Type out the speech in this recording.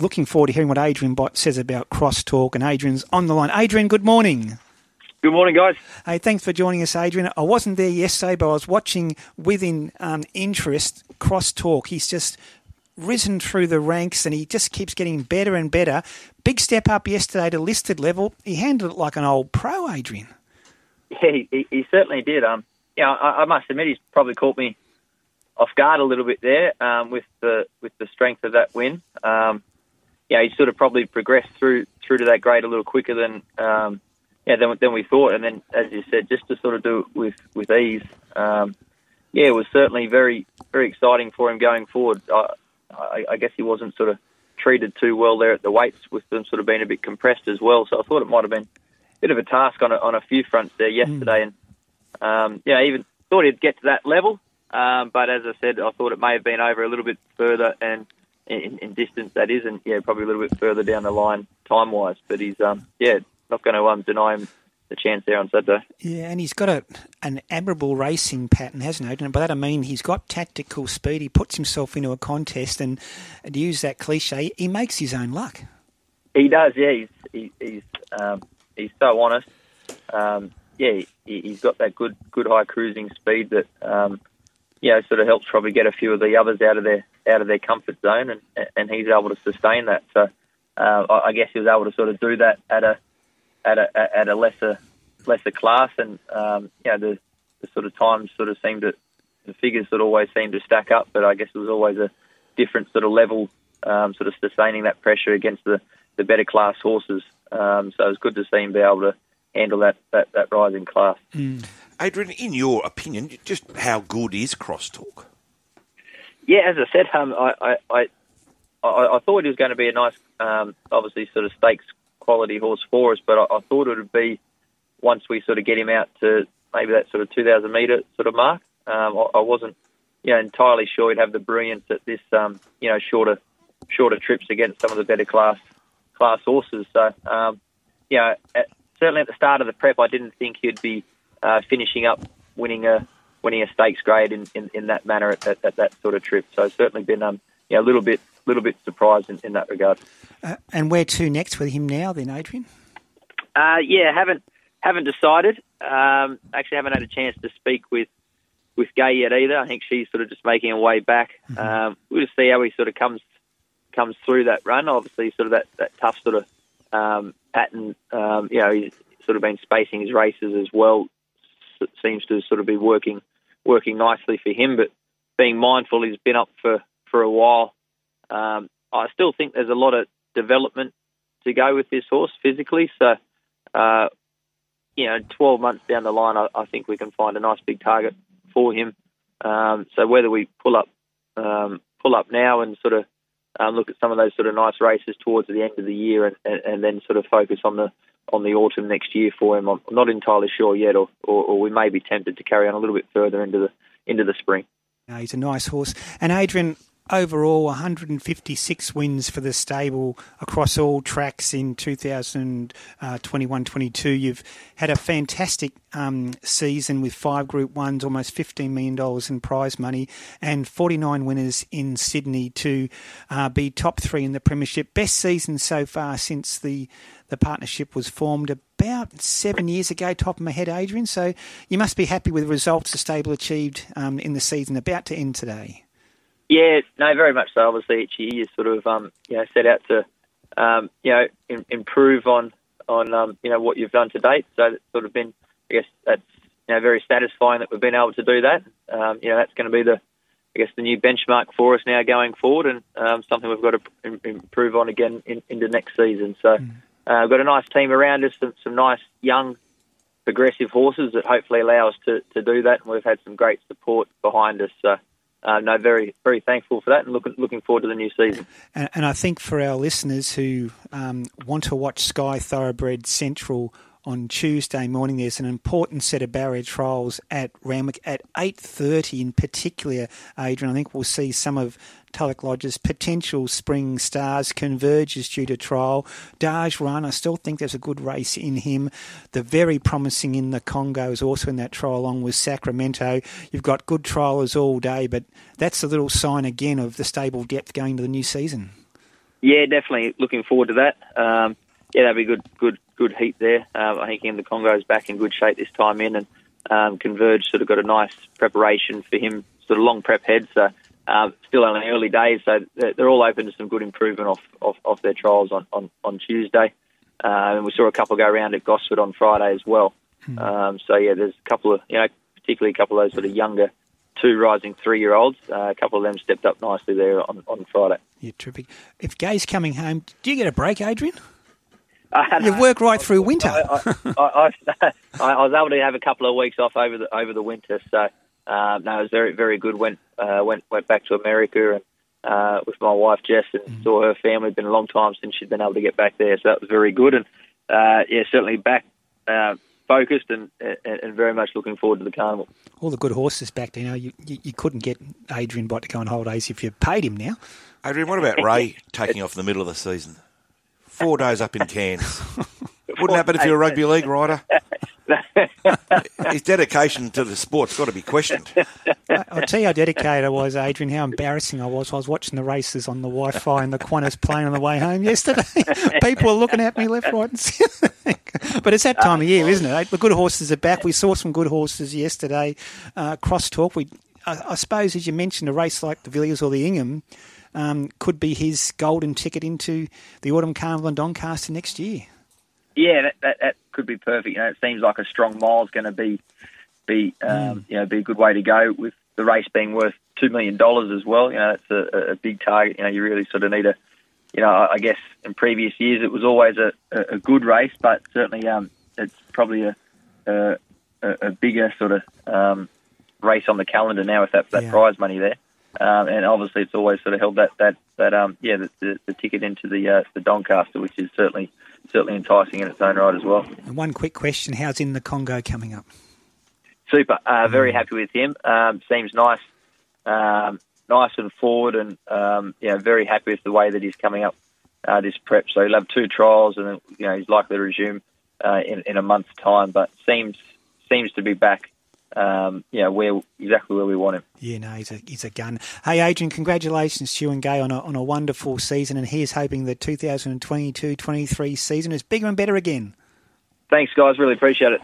Looking forward to hearing what Adrian says about crosstalk, and Adrian's on the line. Adrian, good morning. Good morning, guys. Hey, thanks for joining us, Adrian. I wasn't there yesterday, but I was watching within um, interest crosstalk. He's just risen through the ranks and he just keeps getting better and better. Big step up yesterday to listed level. He handled it like an old pro, Adrian. Yeah, he, he certainly did. Um, yeah, I, I, must admit he's probably caught me off guard a little bit there um, with the with the strength of that win. Um, yeah, he sort of probably progressed through through to that grade a little quicker than um, yeah than, than we thought. And then, as you said, just to sort of do it with with ease. Um, yeah, it was certainly very very exciting for him going forward. I, I, I guess he wasn't sort of treated too well there at the weights, with them sort of being a bit compressed as well. So I thought it might have been a bit of a task on a, on a few fronts there yesterday, mm. and um, yeah, even thought he'd get to that level. Um, but as I said, I thought it may have been over a little bit further and in, in distance that is, and yeah, probably a little bit further down the line time wise. But he's um, yeah, not going to um, deny him the chance there on Saturday. Yeah, and he's got a an admirable racing pattern, hasn't he? And by that I mean he's got tactical speed. He puts himself into a contest, and, and to use that cliche, he makes his own luck. He does, yeah. He's he, he's um, he's so honest. Um, yeah, he, has got that good good high cruising speed that um, you know sort of helps probably get a few of the others out of their out of their comfort zone, and and he's able to sustain that. So uh, I guess he was able to sort of do that at a at a at a lesser lesser class, and um, you know the, the sort of times sort of seemed to the figures sort of always seemed to stack up, but I guess it was always a different sort of level, um, sort of sustaining that pressure against the, the better class horses. Um, so it was good to see him be able to handle that that, that rising class. Mm. Adrian, in your opinion, just how good is crosstalk? Yeah, as I said, um, I, I, I, I, thought he was going to be a nice, um, obviously, sort of stakes quality horse for us, but I, I thought it would be once we sort of get him out to maybe that sort of 2,000 metre sort of mark. Um, I, I, wasn't, you know, entirely sure he'd have the brilliance at this, um, you know, shorter shorter trips against some of the better class class horses. So, um, you know, at, certainly at the start of the prep, I didn't think he'd be uh, finishing up winning a winning a stakes grade in, in, in that manner at, at, at, that sort of trip. So, certainly been, um, you know, a little bit little bit surprised in, in that regard. Uh, and where to next with him now, then, Adrian? Uh, yeah, haven't haven't decided. Um, actually, haven't had a chance to speak with with Gai yet either. I think she's sort of just making her way back. Mm-hmm. Um, we'll just see how he sort of comes comes through that run. Obviously, sort of that, that tough sort of um, pattern. Um, you know, he's sort of been spacing his races as well. It seems to sort of be working working nicely for him. But being mindful, he's been up for for a while. Um, I still think there's a lot of development to go with this horse physically. So, uh, you know, 12 months down the line, I, I, think we can find a nice big target for him. Um, so whether we pull up, um, pull up now and sort of um, look at some of those sort of nice races towards the end of the year, and, and, and, then sort of focus on the on the autumn next year for him, I'm not entirely sure yet, or, or, or we may be tempted to carry on a little bit further into the into the spring. he's a nice horse. And Adrian, overall 156 wins for the stable across all tracks in 2021-22. Uh, You've had a fantastic um, season with five Group Ones, almost $15 million in prize money, and 49 winners in Sydney to uh, be top three in the Premiership. Best season so far since the the partnership was formed about seven years ago, top of my head, Adrian. So you must be happy with the results the stable achieved um, in the season about to end today. Yeah, no, very much so. Obviously, each year you sort of um, you know set out to um, you know in, improve on on um, you know what you've done to date. So it's sort of been, I guess, that's you know very satisfying that we've been able to do that. Um, you know, that's going to be the I guess the new benchmark for us now going forward, and um, something we've got to improve on again in, into next season. So mm. uh, we've got a nice team around us, some, some nice young progressive horses that hopefully allow us to, to do that, and we've had some great support behind us. So uh, no, very very thankful for that, and looking looking forward to the new season. And, and I think for our listeners who um, want to watch Sky Thoroughbred Central on Tuesday morning, there's an important set of barrier trials at Randwick at 8.30 in particular, Adrian. I think we'll see some of Tulloch Lodge's potential spring stars converge converges due to trial. Daj Run, I still think there's a good race in him. The very promising in the Congo is also in that trial along with Sacramento. You've got good trialers all day, but that's a little sign again of the stable depth going to the new season. Yeah, definitely looking forward to that. Um, yeah, that'd be good, good, good heat there. Um, I think him the Congo's back in good shape this time in, and um, Converge sort of got a nice preparation for him, sort of long prep head. So um, still only early days, so they're, they're all open to some good improvement off off, off their trials on on, on Tuesday. Uh, and we saw a couple go around at Gosford on Friday as well. Um, so yeah, there's a couple of you know, particularly a couple of those sort of younger two rising three year olds. Uh, a couple of them stepped up nicely there on, on Friday. Yeah, terrific. If Gai's coming home, do you get a break, Adrian? You've worked right through winter. I, I, I, I, was able to have a couple of weeks off over the over the winter, so uh, no, it was very very good. Went uh, went went back to America and uh, with my wife Jess and Mm-hmm. saw her family. It's been a long time since she'd been able to get back there, so that was very good. And uh, yeah, certainly back uh, focused and, and and very much looking forward to the carnival. All the good horses back. You know, you, you, you couldn't get Adrian Bott to go on holidays if you paid him now. Adrian, what about Ray taking off in the middle of the season? Four days up in Cairns. Wouldn't happen if you're a rugby league rider. His dedication to the sport's got to be questioned. I- I'll tell you how dedicated I was, Adrian, how embarrassing I was. I was watching the races on the Wi Fi and the Qantas plane on the way home yesterday. People were looking at me left, right, and centre. but it's that time of year, isn't it? The good horses are back. We saw some good horses yesterday. Uh, crosstalk. We, I, I suppose, as you mentioned, a race like the Villiers or the Ingham um, could be his golden ticket into the Autumn Carnival in Doncaster next year. Yeah, that, that, that could be perfect. You know, it seems like a strong mile is going to be be um, you know be a good way to go with the race being worth two million dollars as well. You know, that's a, a big target. You know, you really sort of need a you know, I guess in previous years it was always a, a a good race, but certainly um, it's probably a, a a bigger sort of um, race on the calendar now with that, that Yeah. prize money there. Um, and obviously, it's always sort of held that that that um yeah the, the, the ticket into the uh, the Doncaster, which is certainly certainly enticing in its own right as well. And one quick question How's in the Congo coming up? Super. Uh, very happy with him. Um, seems nice, um, nice and forward, and um, know very happy with the way that he's coming up uh, this prep. So he'll have two trials, and then, you know he's likely to resume uh, in in a month's time. But seems seems to be back. Um, know, where exactly where we want him. Yeah, no, he's a he's a gun. Hey, Adrian, congratulations to you and Gai on a on a wonderful season, and here's hoping the 2022-23 season is bigger and better again. Thanks, guys. Really appreciate it.